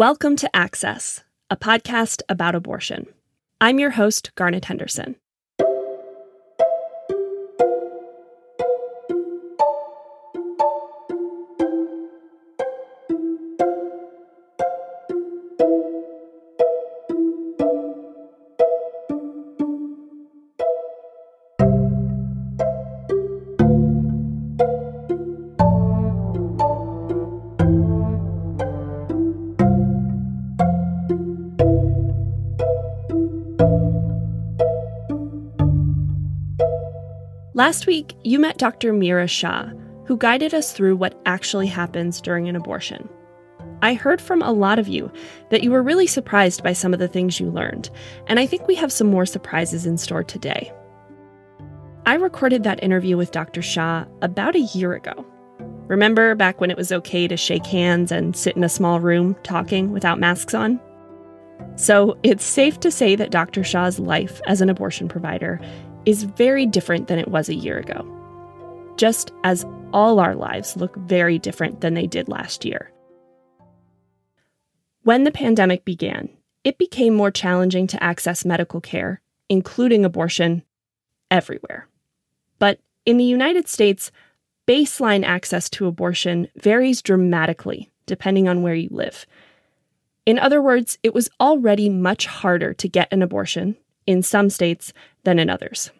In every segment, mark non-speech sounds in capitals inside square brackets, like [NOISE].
Welcome to Access, a podcast about abortion. I'm your host, Garnet Henderson. Last week, you met Dr. Meera Shah, who guided us through what actually happens during an abortion. I heard from a lot of you that you were really surprised by some of the things you learned, and I think we have some more surprises in store today. I recorded that interview with Dr. Shah about a year ago. Remember back when it was okay to shake hands and sit in a small room talking without masks on? So it's safe to say that Dr. Shah's life as an abortion provider is very different than it was a year ago. Just as all our lives look very different than they did last year. When the pandemic began, it became more challenging to access medical care, including abortion, everywhere. But in the United States, baseline access to abortion varies dramatically depending on where you live. In other words, it was already much harder to get an abortion in some states than in others.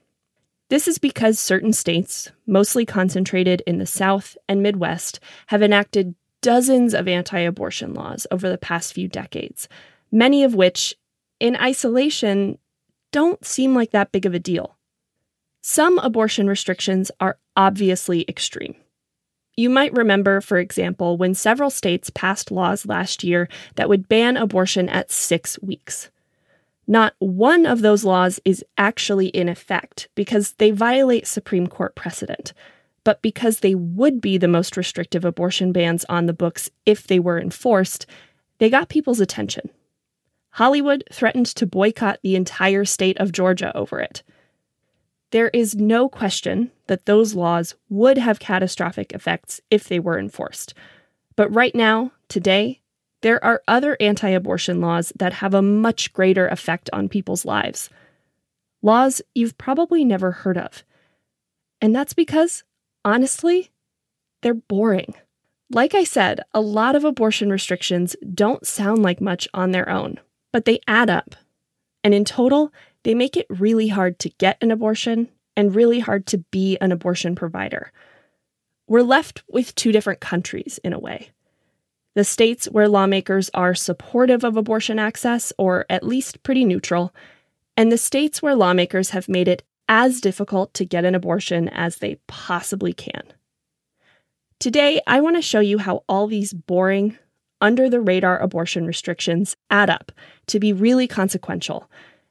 This is because certain states, mostly concentrated in the South and Midwest, have enacted dozens of anti abortion laws over the past few decades, many of which, in isolation, don't seem like that big of a deal. Some abortion restrictions are obviously extreme. You might remember, for example, when several states passed laws last year that would ban abortion at six weeks. Not one of those laws is actually in effect because they violate Supreme Court precedent, but because they would be the most restrictive abortion bans on the books if they were enforced, they got people's attention. Hollywood threatened to boycott the entire state of Georgia over it. There is no question that those laws would have catastrophic effects if they were enforced. But right now, today, there are other anti abortion laws that have a much greater effect on people's lives. Laws you've probably never heard of. And that's because, honestly, they're boring. Like I said, a lot of abortion restrictions don't sound like much on their own, but they add up. And in total, they make it really hard to get an abortion and really hard to be an abortion provider. We're left with two different countries in a way the states where lawmakers are supportive of abortion access, or at least pretty neutral, and the states where lawmakers have made it as difficult to get an abortion as they possibly can. Today, I want to show you how all these boring, under the radar abortion restrictions add up to be really consequential,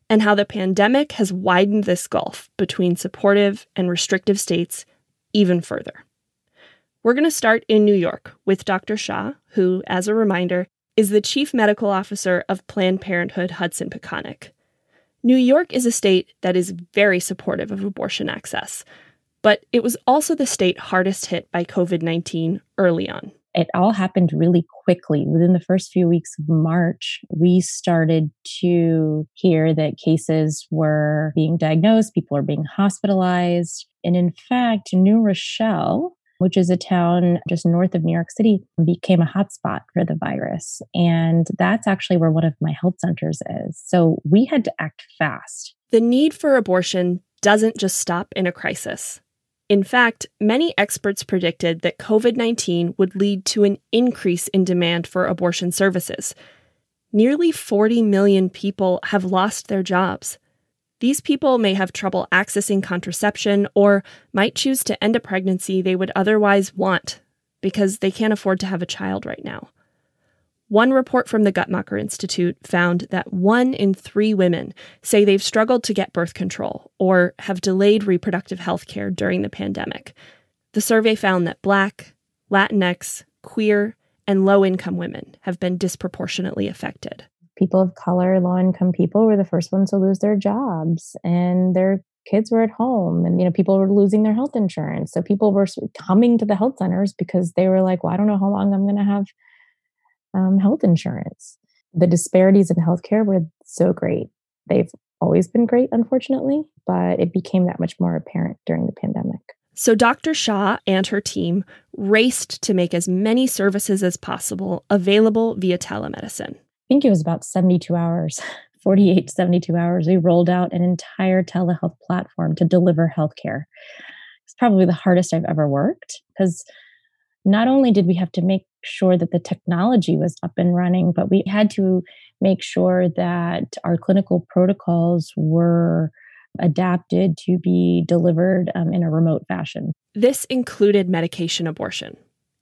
and how the pandemic has widened this gulf between supportive and restrictive states even further. We're going to start in New York with Dr. Shah, who, as a reminder, is the chief medical officer of Planned Parenthood Hudson Peconic. New York is a state that is very supportive of abortion access, but it was also the state hardest hit by COVID 19 early on. It all happened really quickly. Within the first few weeks of March, we started to hear that cases were being diagnosed, people are being hospitalized. And in fact, New Rochelle, which is a town just north of New York City, became a hotspot for the virus. And that's actually where one of my health centers is. So we had to act fast. The need for abortion doesn't just stop in a crisis. In fact, many experts predicted that COVID 19 would lead to an increase in demand for abortion services. Nearly 40 million people have lost their jobs. These people may have trouble accessing contraception or might choose to end a pregnancy they would otherwise want because they can't afford to have a child right now. One report from the Guttmacher Institute found that one in three women say they've struggled to get birth control or have delayed reproductive health care during the pandemic. The survey found that Black, Latinx, queer, and low income women have been disproportionately affected people of color, low income people were the first ones to lose their jobs and their kids were at home and you know people were losing their health insurance so people were coming to the health centers because they were like well i don't know how long i'm going to have um, health insurance. The disparities in healthcare were so great. They've always been great, unfortunately, but it became that much more apparent during the pandemic. So Dr. Shah and her team raced to make as many services as possible available via telemedicine. Think it was about 72 hours, [LAUGHS] 48 72 hours. We rolled out an entire telehealth platform to deliver healthcare. It's probably the hardest I've ever worked because not only did we have to make sure that the technology was up and running, but we had to make sure that our clinical protocols were adapted to be delivered um, in a remote fashion. This included medication abortion.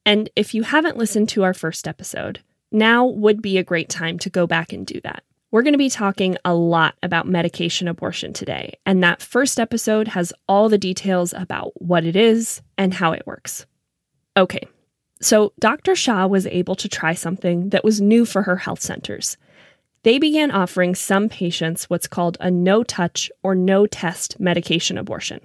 And if you haven't listened to our first episode, now would be a great time to go back and do that. We're going to be talking a lot about medication abortion today, and that first episode has all the details about what it is and how it works. Okay, so Dr. Shah was able to try something that was new for her health centers they began offering some patients what's called a no touch or no test medication abortion.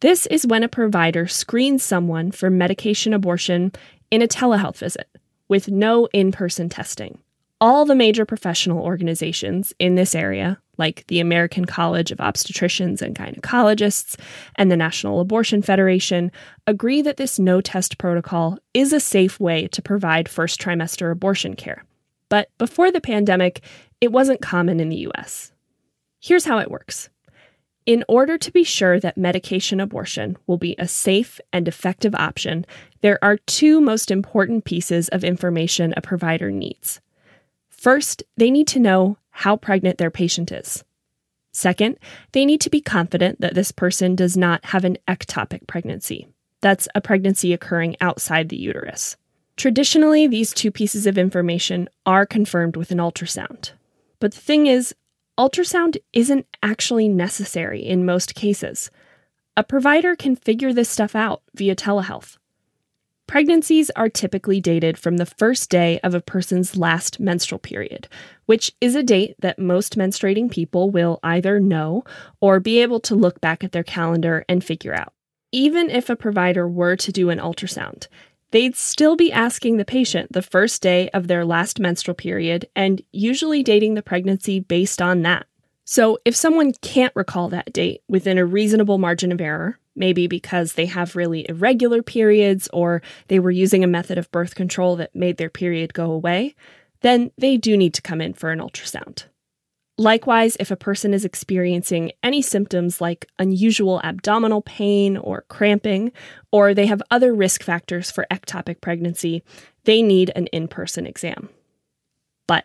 This is when a provider screens someone for medication abortion in a telehealth visit with no in person testing. All the major professional organizations in this area, like the American College of Obstetricians and Gynecologists and the National Abortion Federation, agree that this no test protocol is a safe way to provide first trimester abortion care. But before the pandemic, it wasn't common in the US. Here's how it works. In order to be sure that medication abortion will be a safe and effective option, there are two most important pieces of information a provider needs. First, they need to know how pregnant their patient is. Second, they need to be confident that this person does not have an ectopic pregnancy. That's a pregnancy occurring outside the uterus. Traditionally, these two pieces of information are confirmed with an ultrasound. But the thing is, ultrasound isn't actually necessary in most cases. A provider can figure this stuff out via telehealth. Pregnancies are typically dated from the first day of a person's last menstrual period, which is a date that most menstruating people will either know or be able to look back at their calendar and figure out. Even if a provider were to do an ultrasound, they'd still be asking the patient the first day of their last menstrual period and usually dating the pregnancy based on that. So, if someone can't recall that date within a reasonable margin of error, maybe because they have really irregular periods or they were using a method of birth control that made their period go away, then they do need to come in for an ultrasound. Likewise, if a person is experiencing any symptoms like unusual abdominal pain or cramping, or they have other risk factors for ectopic pregnancy, they need an in person exam. But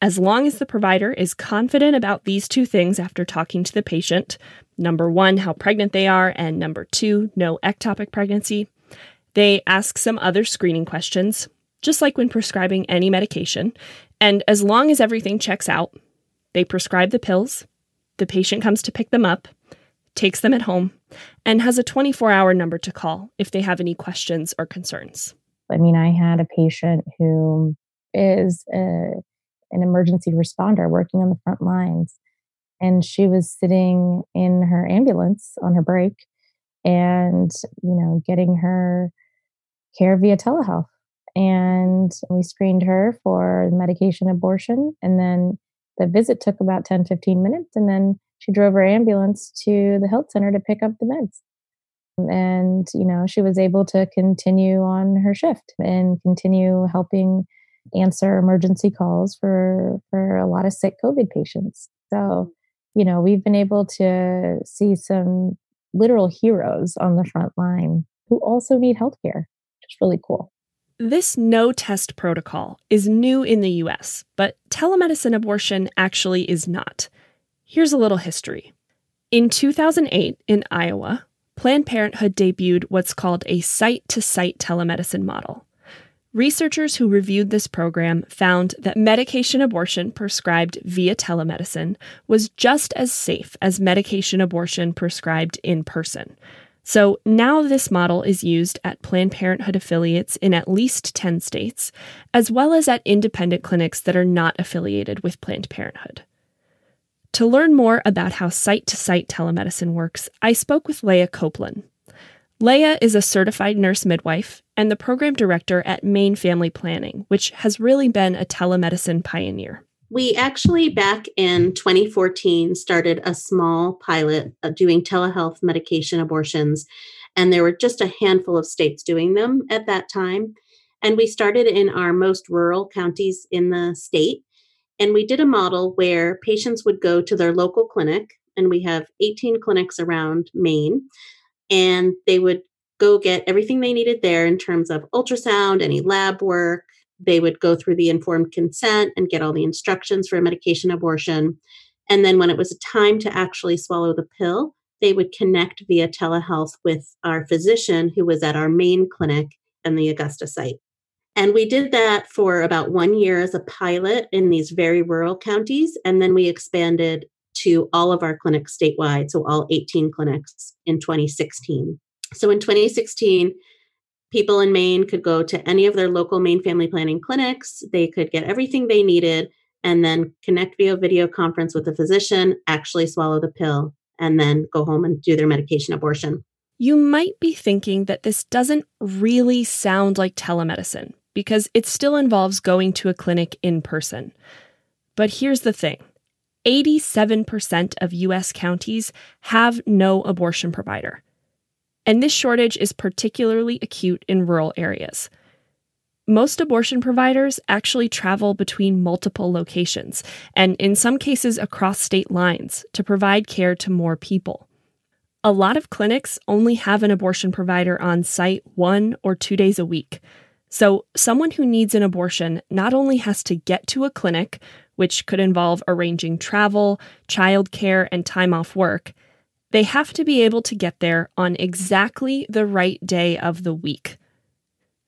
as long as the provider is confident about these two things after talking to the patient number one, how pregnant they are, and number two, no ectopic pregnancy they ask some other screening questions, just like when prescribing any medication. And as long as everything checks out, they prescribe the pills, the patient comes to pick them up, takes them at home, and has a 24 hour number to call if they have any questions or concerns. I mean, I had a patient who is a, an emergency responder working on the front lines, and she was sitting in her ambulance on her break and, you know, getting her care via telehealth. And we screened her for medication abortion and then the visit took about 10, 15 minutes. And then she drove her ambulance to the health center to pick up the meds. And, you know, she was able to continue on her shift and continue helping answer emergency calls for, for a lot of sick COVID patients. So, you know, we've been able to see some literal heroes on the front line who also need healthcare, which is really cool. This no test protocol is new in the US, but telemedicine abortion actually is not. Here's a little history. In 2008, in Iowa, Planned Parenthood debuted what's called a site to site telemedicine model. Researchers who reviewed this program found that medication abortion prescribed via telemedicine was just as safe as medication abortion prescribed in person, so now this model is used at Planned Parenthood affiliates in at least 10 states, as well as at independent clinics that are not affiliated with Planned Parenthood. To learn more about how site to site telemedicine works, I spoke with Leah Coplon. Leah is a certified nurse midwife and the program director at Maine Family Planning, which has really been a telemedicine pioneer. We actually, back in 2014, started a small pilot doing telehealth medication abortions, and there were just a handful of states doing them at that time. And we started in our most rural counties in the state. And we did a model where patients would go to their local clinic, and we have 18 clinics around Maine, and they would go get everything they needed there in terms of ultrasound, any lab work, they would go through the informed consent and get all the instructions for a medication abortion. And then when it was time to actually swallow the pill, they would connect via telehealth with our physician who was at our main clinic and the Augusta site. And we did that for about one year as a pilot in these very rural counties. And then we expanded to all of our clinics statewide, so all 18 clinics in 2016. So in 2016, people in Maine could go to any of their local Maine family planning clinics. They could get everything they needed and then connect via video conference with a physician, actually swallow the pill, and then go home and do their medication abortion. You might be thinking that this doesn't really sound like telemedicine because it still involves going to a clinic in person. But here's the thing 87% of US counties have no abortion provider and this shortage is particularly acute in rural areas. Most abortion providers actually travel between multiple locations, and in some cases across state lines, to provide care to more people. A lot of clinics only have an abortion provider on site one or two days a week. So, someone who needs an abortion not only has to get to a clinic, which could involve arranging travel, childcare, and time off work, they have to be able to get there on exactly the right day of the week.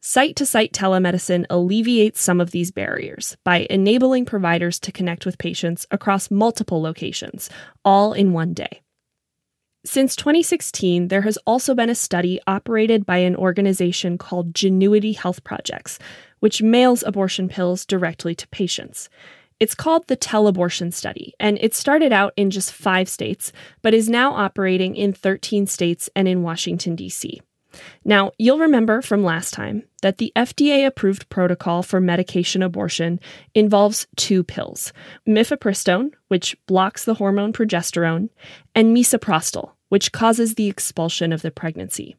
Site to site telemedicine alleviates some of these barriers by enabling providers to connect with patients across multiple locations, all in one day. Since 2016, there has also been a study operated by an organization called Gynuity Health Projects, which mails abortion pills directly to patients. It's called the Teleabortion Study, and it started out in just five states, but is now operating in 13 states and in Washington, D.C. Now, you'll remember from last time that the FDA approved protocol for medication abortion involves two pills mifepristone, which blocks the hormone progesterone, and misoprostol, which causes the expulsion of the pregnancy.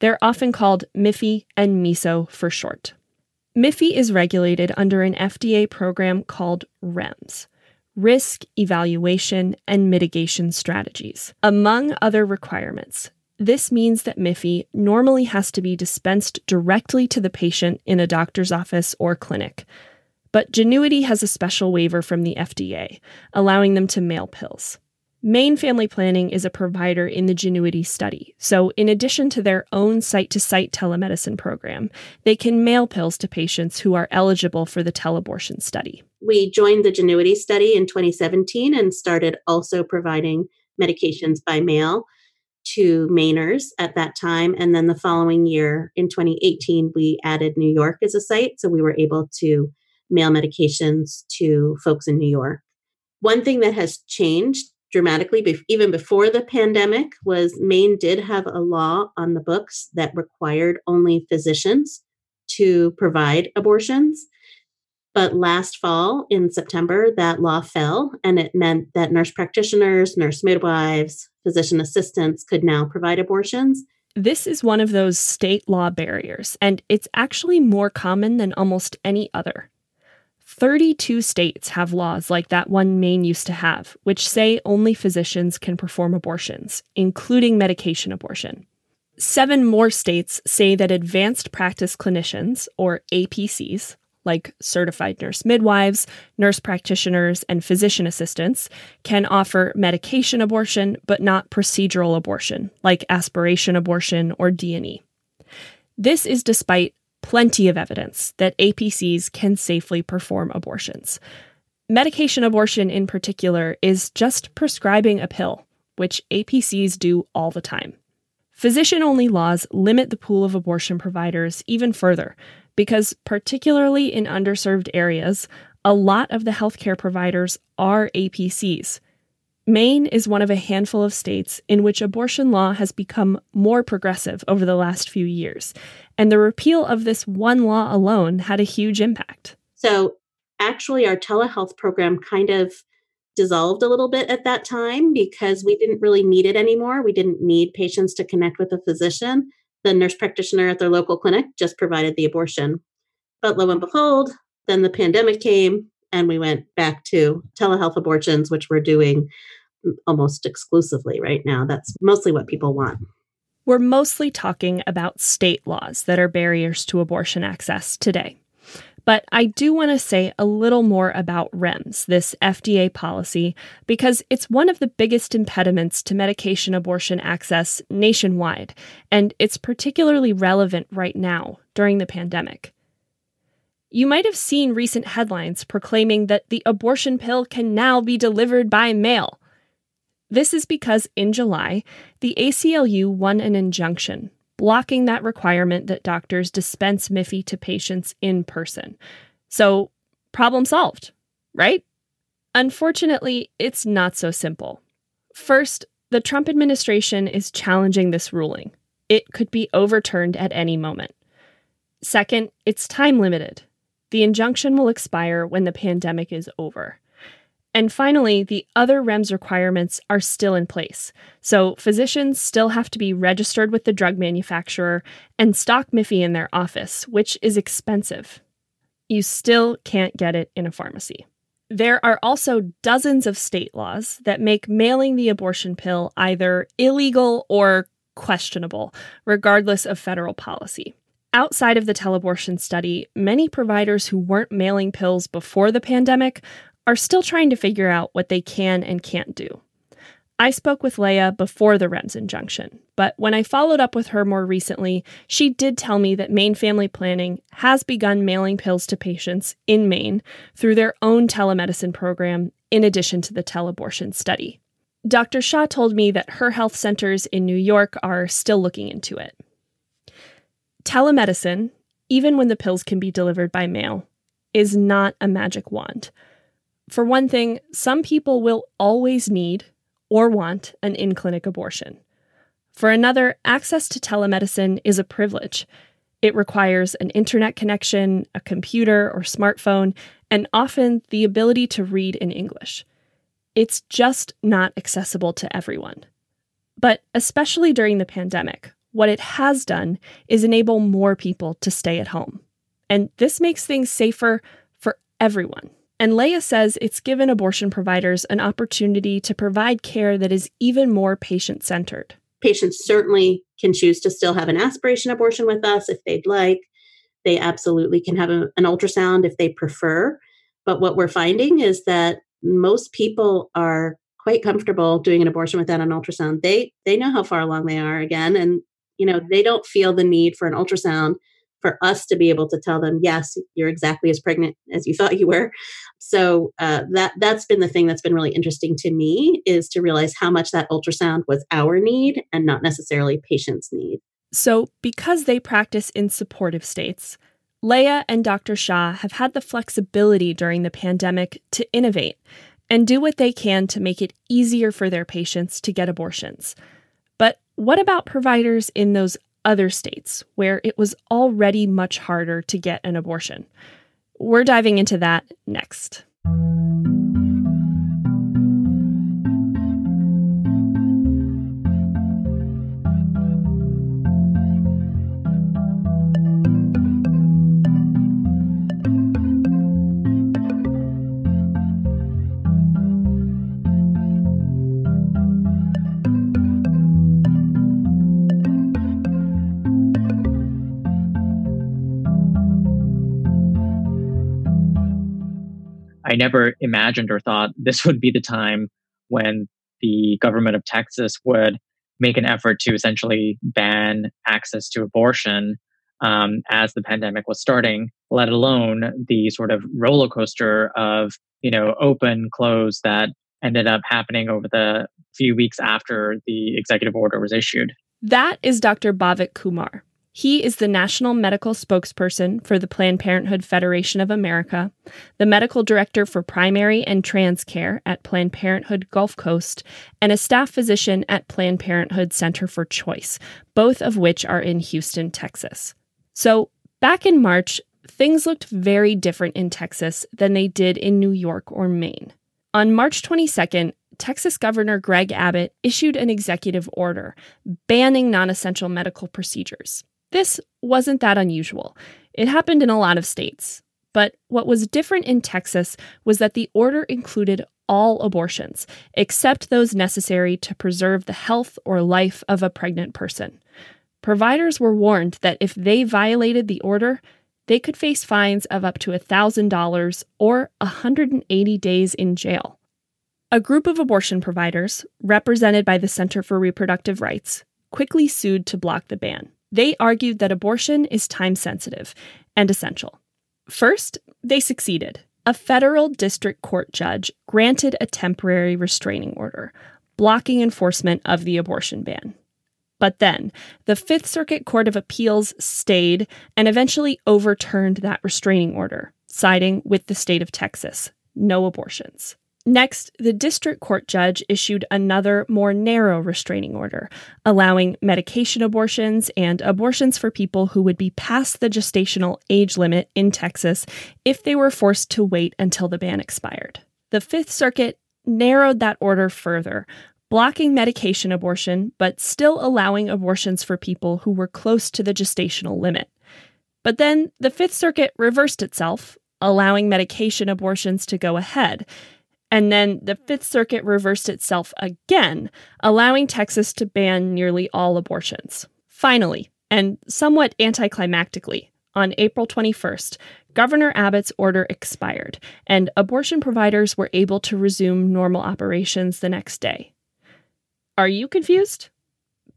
They're often called Miffy and Miso for short. Miffy is regulated under an FDA program called REMS Risk Evaluation and Mitigation Strategies. Among other requirements, this means that Miffy normally has to be dispensed directly to the patient in a doctor's office or clinic. But Gynuity has a special waiver from the FDA, allowing them to mail pills. Maine Family Planning is a provider in the Gynuity study, so in addition to their own site to site telemedicine program, they can mail pills to patients who are eligible for the teleabortion study. We joined the Gynuity study in 2017 and started also providing medications by mail to Mainers at that time. And then the following year, in 2018, we added New York as a site, so we were able to mail medications to folks in New York. One thing that has changed dramatically be- even before the pandemic was Maine did have a law on the books that required only physicians to provide abortions. But last fall in September, that law fell, and it meant that nurse practitioners, nurse midwives, physician assistants could now provide abortions. This is one of those state law barriers, and it's actually more common than almost any other. 32 states have laws like that one Maine used to have, which say only physicians can perform abortions, including medication abortion. Seven more states say that advanced practice clinicians, or APCs, like certified nurse midwives, nurse practitioners, and physician assistants, can offer medication abortion but not procedural abortion, like aspiration abortion or D&E. This is despite plenty of evidence that APCs can safely perform abortions. Medication abortion, in particular, is just prescribing a pill, which APCs do all the time. Physician only laws limit the pool of abortion providers even further because, particularly in underserved areas, a lot of the healthcare providers are APCs. Maine is one of a handful of states in which abortion law has become more progressive over the last few years, and the repeal of this one law alone had a huge impact. So, actually, our telehealth program kind of dissolved a little bit at that time because we didn't really need it anymore. We didn't need patients to connect with a physician. The nurse practitioner at their local clinic just provided the abortion. But lo and behold, then the pandemic came and we went back to telehealth abortions, which we're doing almost exclusively right now. That's mostly what people want. We're mostly talking about state laws that are barriers to abortion access today. But I do want to say a little more about REMS, this FDA policy, because it's one of the biggest impediments to medication abortion access nationwide, and it's particularly relevant right now during the pandemic. You might have seen recent headlines proclaiming that the abortion pill can now be delivered by mail. This is because in July, the ACLU won an injunction blocking that requirement that doctors dispense Miffy to patients in person. So, problem solved, right? Unfortunately, it's not so simple. First, the Trump administration is challenging this ruling. It could be overturned at any moment. Second, it's time limited. The injunction will expire when the pandemic is over. And finally, the other REMS requirements are still in place. So physicians still have to be registered with the drug manufacturer and stock Miffy in their office, which is expensive. You still can't get it in a pharmacy. There are also dozens of state laws that make mailing the abortion pill either illegal or questionable, regardless of federal policy. Outside of the teleabortion study, many providers who weren't mailing pills before the pandemic are still trying to figure out what they can and can't do. I spoke with Leah before the REMS injunction, but when I followed up with her more recently, she did tell me that Maine Family Planning has begun mailing pills to patients in Maine through their own telemedicine program, in addition to the teleabortion study. Dr. Shah told me that her health centers in New York are still looking into it. Telemedicine, even when the pills can be delivered by mail, is not a magic wand. For one thing, some people will always need or want an in clinic abortion. For another, access to telemedicine is a privilege. It requires an internet connection, a computer or smartphone, and often the ability to read in English. It's just not accessible to everyone. But especially during the pandemic, what it has done is enable more people to stay at home. And this makes things safer for everyone. And Leah says it's given abortion providers an opportunity to provide care that is even more patient centered. Patients certainly can choose to still have an aspiration abortion with us if they'd like. They absolutely can have a, an ultrasound if they prefer. But what we're finding is that most people are quite comfortable doing an abortion without an ultrasound. They they know how far along they are again and you know they don't feel the need for an ultrasound for us to be able to tell them, yes, you're exactly as pregnant as you [LAUGHS] thought you were. So uh, that that's been the thing that's been really interesting to me is to realize how much that ultrasound was our need and not necessarily patient's need. So because they practice in supportive states, Leah and Dr. Shah have had the flexibility during the pandemic to innovate and do what they can to make it easier for their patients to get abortions. But what about providers in those other states where it was already much harder to get an abortion. We're diving into that next. Never imagined or thought this would be the time when the government of Texas would make an effort to essentially ban access to abortion um, as the pandemic was starting, let alone the sort of roller coaster of you know open close that ended up happening over the few weeks after the executive order was issued. That is Dr. Bhavik Kumar. He is the national medical spokesperson for the Planned Parenthood Federation of America, the medical director for primary and trans care at Planned Parenthood Gulf Coast, and a staff physician at Planned Parenthood Center for Choice, both of which are in Houston, Texas. So, back in March, things looked very different in Texas than they did in New York or Maine. On March 22nd, Texas Governor Greg Abbott issued an executive order banning non essential medical procedures. This wasn't that unusual. It happened in a lot of states. But what was different in Texas was that the order included all abortions, except those necessary to preserve the health or life of a pregnant person. Providers were warned that if they violated the order, they could face fines of up to $1,000 or 180 days in jail. A group of abortion providers, represented by the Center for Reproductive Rights, quickly sued to block the ban. They argued that abortion is time sensitive and essential. First, they succeeded. A federal district court judge granted a temporary restraining order, blocking enforcement of the abortion ban. But then, the Fifth Circuit Court of Appeals stayed and eventually overturned that restraining order, siding with the state of Texas no abortions. Next, the district court judge issued another, more narrow restraining order, allowing medication abortions and abortions for people who would be past the gestational age limit in Texas if they were forced to wait until the ban expired. The Fifth Circuit narrowed that order further, blocking medication abortion, but still allowing abortions for people who were close to the gestational limit. But then the Fifth Circuit reversed itself, allowing medication abortions to go ahead and then the Fifth Circuit reversed itself again, allowing Texas to ban nearly all abortions. Finally, and somewhat anticlimactically, on April 21st, Governor Abbott's order expired, and abortion providers were able to resume normal operations the next day. Are you confused?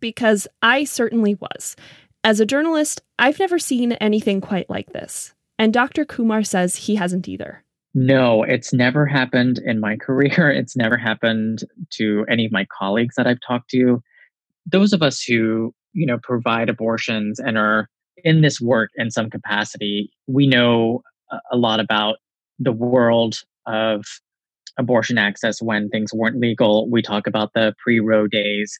Because I certainly was. As a journalist, I've never seen anything quite like this, and Dr. Kumar says he hasn't either. No, it's never happened in my [LAUGHS] career. It's never happened to any of my colleagues that I've talked to. Those of us who, you know, provide abortions and are in this work in some capacity, we know a lot about the world of abortion access when things weren't legal. We talk about the pre Roe days.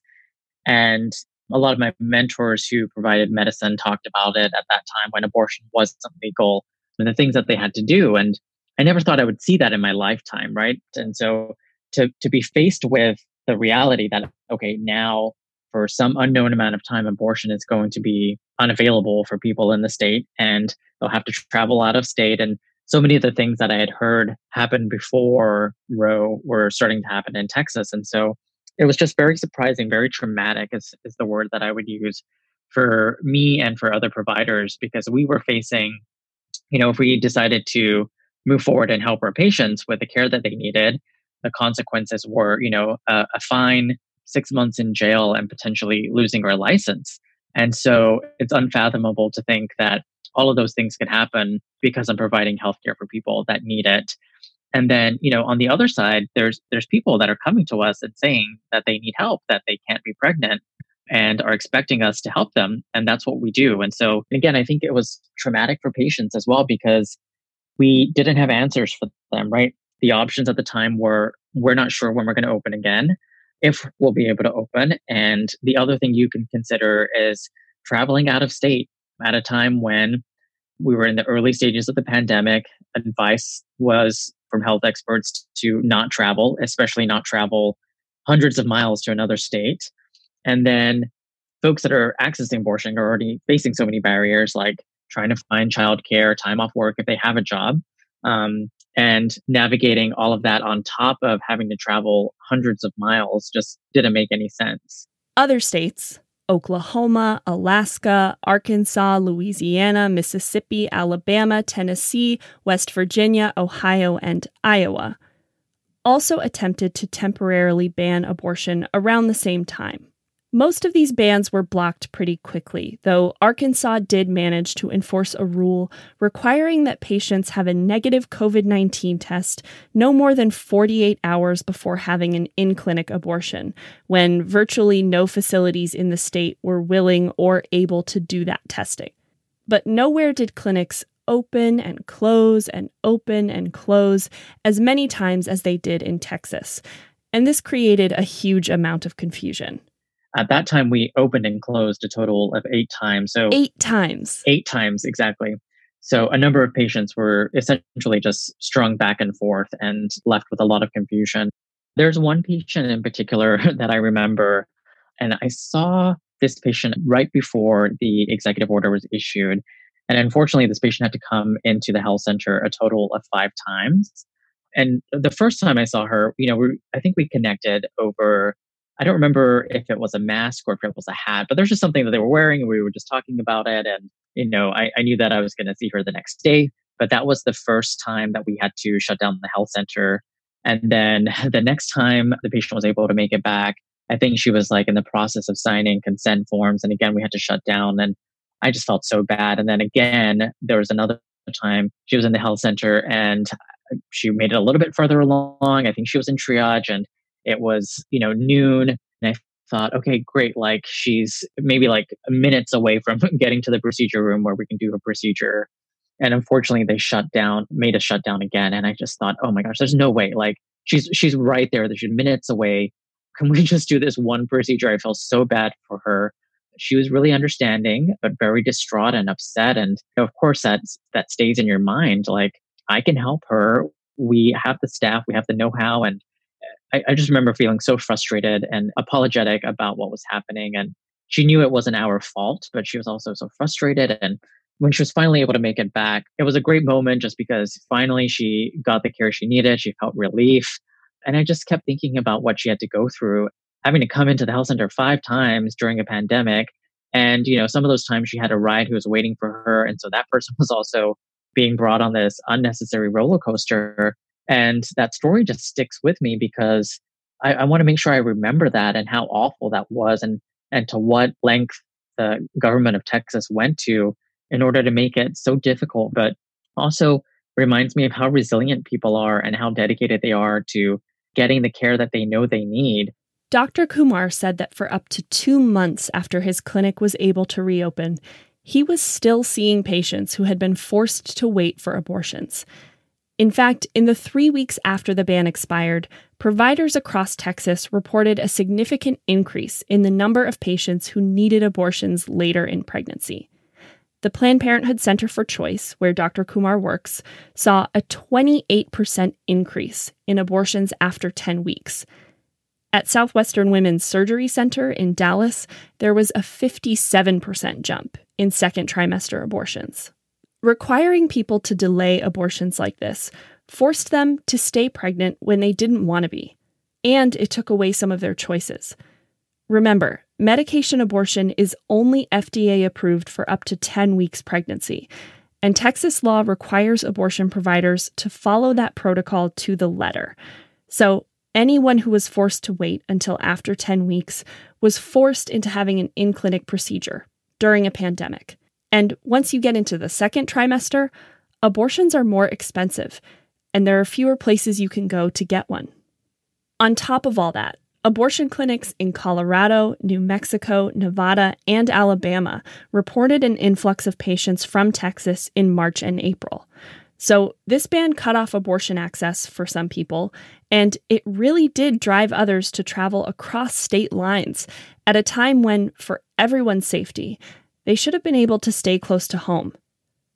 And a lot of my mentors who provided medicine talked about it at that time when abortion wasn't legal and the things that they had to do. And I never thought I would see that in my lifetime, right? And so to to be faced with the reality that okay, now for some unknown amount of time abortion is going to be unavailable for people in the state and they'll have to travel out of state and so many of the things that I had heard happen before Roe were starting to happen in Texas. And so it was just very surprising, very traumatic is, is the word that I would use for me and for other providers because we were facing, you know, if we decided to move forward and help our patients with the care that they needed, the consequences were, you know, a, a fine, six months in jail, and potentially losing our license. And so it's unfathomable to think that all of those things could happen because I'm providing healthcare for people that need it. And then, you know, on the other side, there's there's people that are coming to us and saying that they need help, that they can't be pregnant, and are expecting us to help them. And that's what we do. And so again, I think it was traumatic for patients as well because we didn't have answers for them, right? The options at the time were we're not sure when we're going to open again, if we'll be able to open. And the other thing you can consider is traveling out of state at a time when we were in the early stages of the pandemic. Advice was from health experts to not travel, especially not travel hundreds of miles to another state. And then folks that are accessing abortion are already facing so many barriers like trying to find childcare, time off work if they have a job, um, and navigating all of that on top of having to travel hundreds of miles just didn't make any sense. Other states, Oklahoma, Alaska, Arkansas, Louisiana, Mississippi, Alabama, Tennessee, West Virginia, Ohio, and Iowa, also attempted to temporarily ban abortion around the same time. Most of these bans were blocked pretty quickly, though Arkansas did manage to enforce a rule requiring that patients have a negative COVID 19 test no more than 48 hours before having an in clinic abortion, when virtually no facilities in the state were willing or able to do that testing. But nowhere did clinics open and close and open and close as many times as they did in Texas. And this created a huge amount of confusion. At that time, we opened and closed a total of eight times. So eight times. Eight times, exactly. So a number of patients were essentially just strung back and forth and left with a lot of confusion. There's one patient in particular [LAUGHS] that I remember, and I saw this patient right before the executive order was issued. And unfortunately, this patient had to come into the health center a total of five times. And the first time I saw her, you know, we, I think we connected over I don't remember if it was a mask or if it was a hat, but there's just something that they were wearing and we were just talking about it. And, you know, I, I knew that I was going to see her the next day, but that was the first time that we had to shut down the health center. And then [LAUGHS] the next time the patient was able to make it back, I think she was like in the process of signing consent forms. And again, we had to shut down and I just felt so bad. And then again, there was another time she was in the health center and she made it a little bit further along. I think she was in triage and it was, you know, noon. And I thought, okay, great. Like she's maybe like minutes away from [LAUGHS] getting to the procedure room where we can do a procedure. And unfortunately, they shut down, made a shutdown again. And I just thought, oh my gosh, there's no way. Like she's she's right there. She's minutes away. Can we [LAUGHS] just do this one procedure? I felt so bad for her. She was really understanding, but very distraught and upset. And of course, that that stays in your mind. Like I can help her. We have the staff, we have the know-how, and I, I just remember feeling so frustrated and apologetic about what was happening. And she knew it wasn't our fault, but she was also so frustrated. And when she was finally able to make it back, it was a great moment just because finally she got the care she needed. She felt relief. And I just kept thinking about what she had to go through, having to come into the health center five times during a pandemic. And, you know, some of those times she had a ride who was waiting for her. And so that person [LAUGHS] was also being brought on this unnecessary roller coaster. And that story just sticks with me because I, I want to make sure I remember that and how awful that was and, and to what length the government of Texas went to in order to make it so difficult, but also reminds me of how resilient people are and how dedicated they are to getting the care that they know they need. Dr. Kumar said that for up to two months after his clinic was able to reopen, he was still seeing patients who had been forced to wait for abortions. In fact, in the three weeks after the ban expired, providers across Texas reported a significant increase in the number of patients who needed abortions later in pregnancy. The Planned Parenthood Center for Choice, where Dr. Kumar works, saw a 28% increase in abortions after 10 weeks. At Southwestern Women's Surgery Center in Dallas, there was a 57% jump in second trimester abortions. Requiring people to delay abortions like this forced them to stay pregnant when they didn't want to be, and it took away some of their choices. Remember, medication abortion is only FDA approved for up to 10 weeks pregnancy, and Texas law requires abortion providers to follow that protocol to the letter. So, anyone who was forced to wait until after 10 weeks was forced into having an in clinic procedure during a pandemic. And once you get into the second trimester, abortions are more expensive, and there are fewer places you can go to get one. On top of all that, abortion clinics in Colorado, New Mexico, Nevada, and Alabama reported an influx of patients from Texas in March and April. So, this ban cut off abortion access for some people, and it really did drive others to travel across state lines at a time when, for everyone's safety, they should have been able to stay close to home.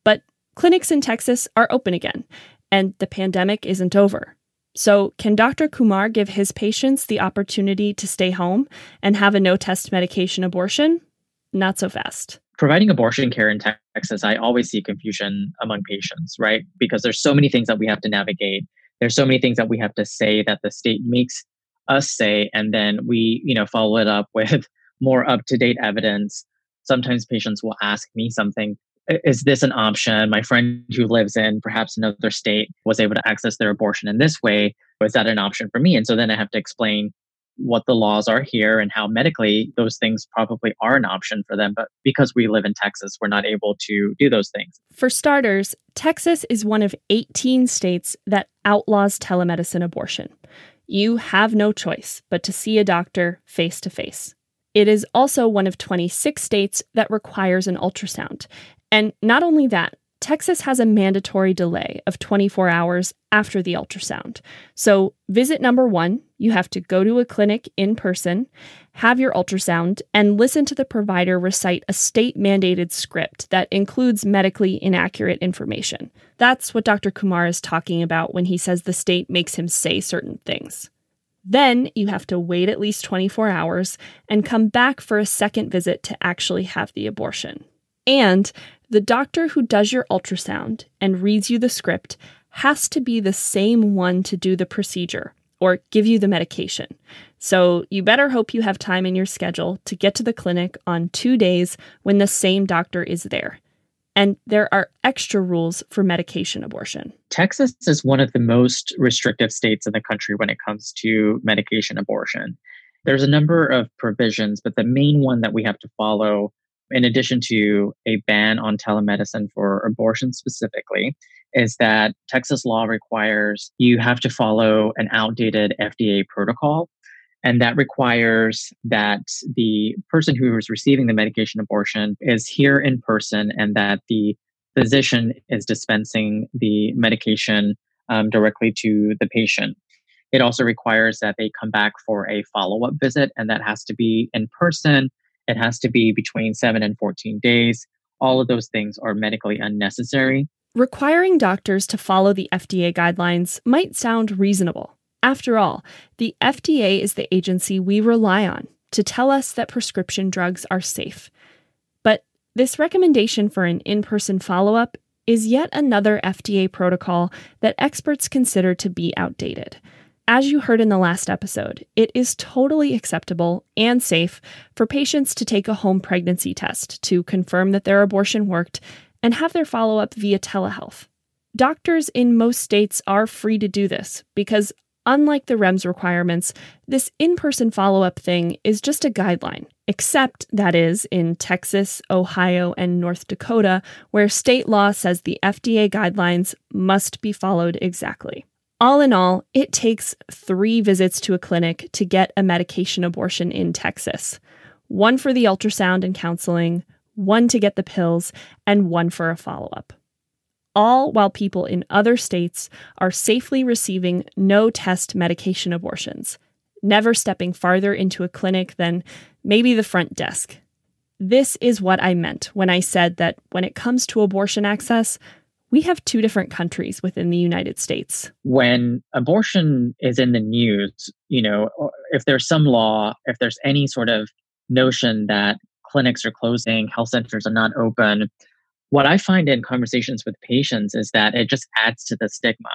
But clinics in Texas are open again, and the pandemic isn't over. So, can Dr. Kumar give his patients the opportunity to stay home and have a no test medication abortion? Not so fast. Providing abortion care in Texas, I always see confusion among patients, right? Because there's so many things that we have to navigate. There's so many things that we have to say that the state makes us say, and then we, you know, follow it up [LAUGHS] with more up to date evidence sometimes patients will ask me something is this an option? My friend who lives in perhaps another state was able to access their abortion in this way. Is that an option for me? And so then I have to explain what the laws are here and how medically those things probably are an option for them. But because we live in Texas, we're not able to do those things. For starters, Texas is one of 18 states that outlaws telemedicine abortion. You have no choice but to see a doctor face to face. It is also one of 26 states that requires an ultrasound. And not only that, Texas has a mandatory delay of 24 hours after the ultrasound. So, visit number one, you have to go to a clinic in person, have your ultrasound, and listen to the provider recite a state mandated script that includes medically inaccurate information. That's what Dr. Kumar is talking about when he says the state makes him say certain things. Then you have to wait at least 24 hours and come back for a second visit to actually have the abortion. And the doctor who does your ultrasound and reads you the script has to be the same one to do the procedure or give you the medication. So you better hope you have time in your schedule to get to the clinic on two days when the same doctor is there. And there are extra rules for medication abortion. Texas is one of the most restrictive states in the country when it comes to medication abortion. There's a number of provisions, but the main one that we have to follow in addition to a ban on telemedicine for abortion specifically, is that Texas law requires you have to follow an outdated FDA protocol. And that requires that the person who is receiving the medication abortion is here in person and that the physician is dispensing the medication um, directly to the patient. It also requires that they come back for a follow up visit, and that has to be in person it has to be between 7 and 14 days. All of those things are medically unnecessary. Requiring doctors to follow the FDA guidelines might sound reasonable. After all, the FDA is the agency we rely on to tell us that prescription drugs are safe. But this recommendation for an in person follow up is yet another FDA protocol that experts consider to be outdated. As you heard in the last episode, it is totally acceptable and safe for patients to take a home pregnancy test to confirm that their abortion worked and have their follow up via telehealth. Doctors in most states are free to do this because, unlike the REMS requirements, this in person follow up thing is just a guideline, except that is in Texas, Ohio, and North Dakota, where state law says the FDA guidelines must be followed exactly. All in all, it takes three visits to a clinic to get a medication abortion in Texas one for the ultrasound and counseling, one to get the pills, and one for a follow up. All while people in other states are safely receiving no test medication abortions, never stepping farther into a clinic than maybe the front desk. This is what I meant when I said that when it comes to abortion access, we have two different countries within the United States. When abortion is in the news, you know, if there's some law, if there's any sort of notion that clinics are closing, health centers are not open, what I find in conversations with patients is that it just adds to the stigma.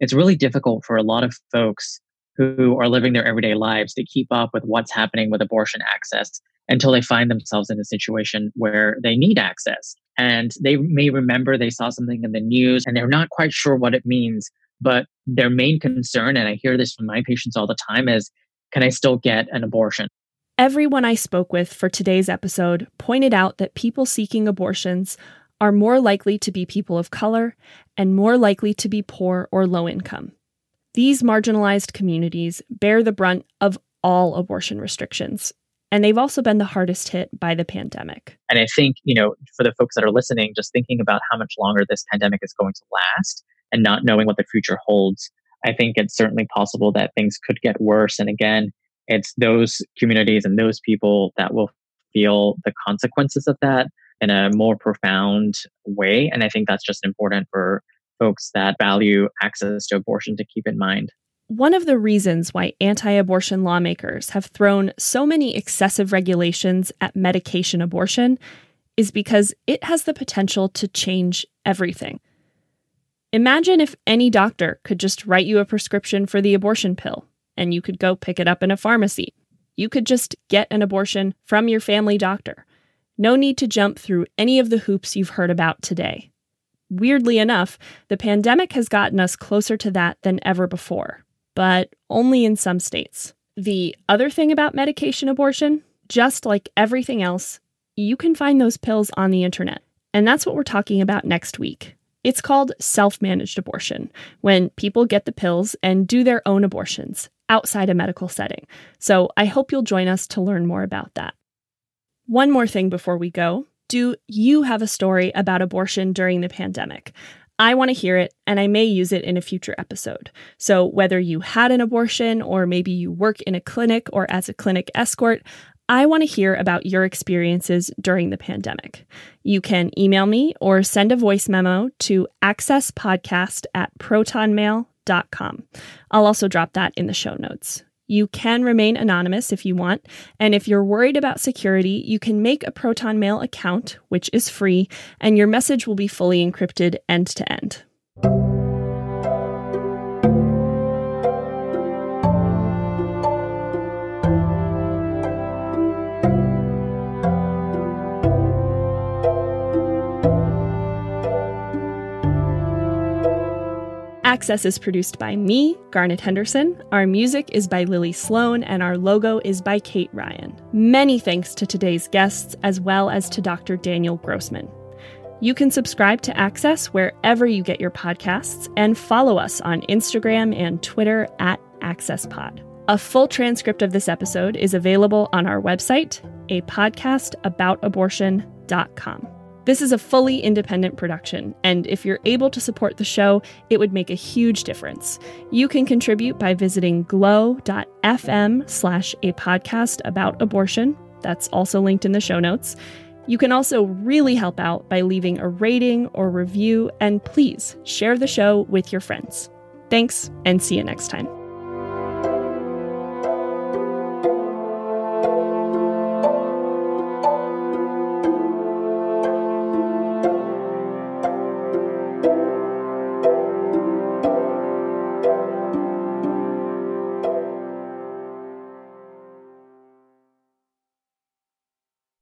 It's really difficult for a lot of folks who are living their everyday lives to keep up with what's happening with abortion access until they find themselves in a situation where they need access and they may remember they saw something in the news and they're not quite sure what it means but their main concern and i hear this from my patients all the time is can i still get an abortion everyone i spoke with for today's episode pointed out that people seeking abortions are more likely to be people of color and more likely to be poor or low income these marginalized communities bear the brunt of all abortion restrictions and they've also been the hardest hit by the pandemic. And I think, you know, for the folks that are listening, just thinking about how much longer this pandemic is going to last and not knowing what the future holds, I think it's certainly possible that things could get worse. And again, it's those communities and those people that will feel the consequences of that in a more profound way. And I think that's just important for folks that value access to abortion to keep in mind. One of the reasons why anti abortion lawmakers have thrown so many excessive regulations at medication abortion is because it has the potential to change everything. Imagine if any doctor could just write you a prescription for the abortion pill and you could go pick it up in a pharmacy. You could just get an abortion from your family doctor. No need to jump through any of the hoops you've heard about today. Weirdly enough, the pandemic has gotten us closer to that than ever before but only in some states. The other thing about medication abortion, just like everything else, you can find those pills on the internet. And that's what we're talking about next week. It's called self managed abortion, when people get the pills and do their own abortions outside a medical setting. So I hope you'll join us to learn more about that. One more thing before we go do you have a story about abortion during the pandemic? I want to hear it, and I may use it in a future episode. So, whether you had an abortion, or maybe you work in a clinic or as a clinic escort, I want to hear about your experiences during the pandemic. You can email me or send a voice memo to accesspodcast at protonmail.com. I'll also drop that in the show notes. You can remain anonymous if you want, and if you're worried about security, you can make a Proton Mail account, which is free, and your message will be fully encrypted end to end. Access is produced by me, Garnet Henderson. Our music is by Lily Sloane, and our logo is by Kate Ryan. Many thanks to today's guests, as well as to Dr. Daniel Grossman. You can subscribe to Access wherever you get your podcasts and follow us on Instagram and Twitter at AccessPod. A full transcript of this episode is available on our website, a podcast about abortion.com. This is a fully independent production, and if you're able to support the show, it would make a huge difference. You can contribute by visiting glow.fm slash a podcast about abortion. That's also linked in the show notes. You can also really help out by leaving a rating or review, and please share the show with your friends. Thanks, and see you next time.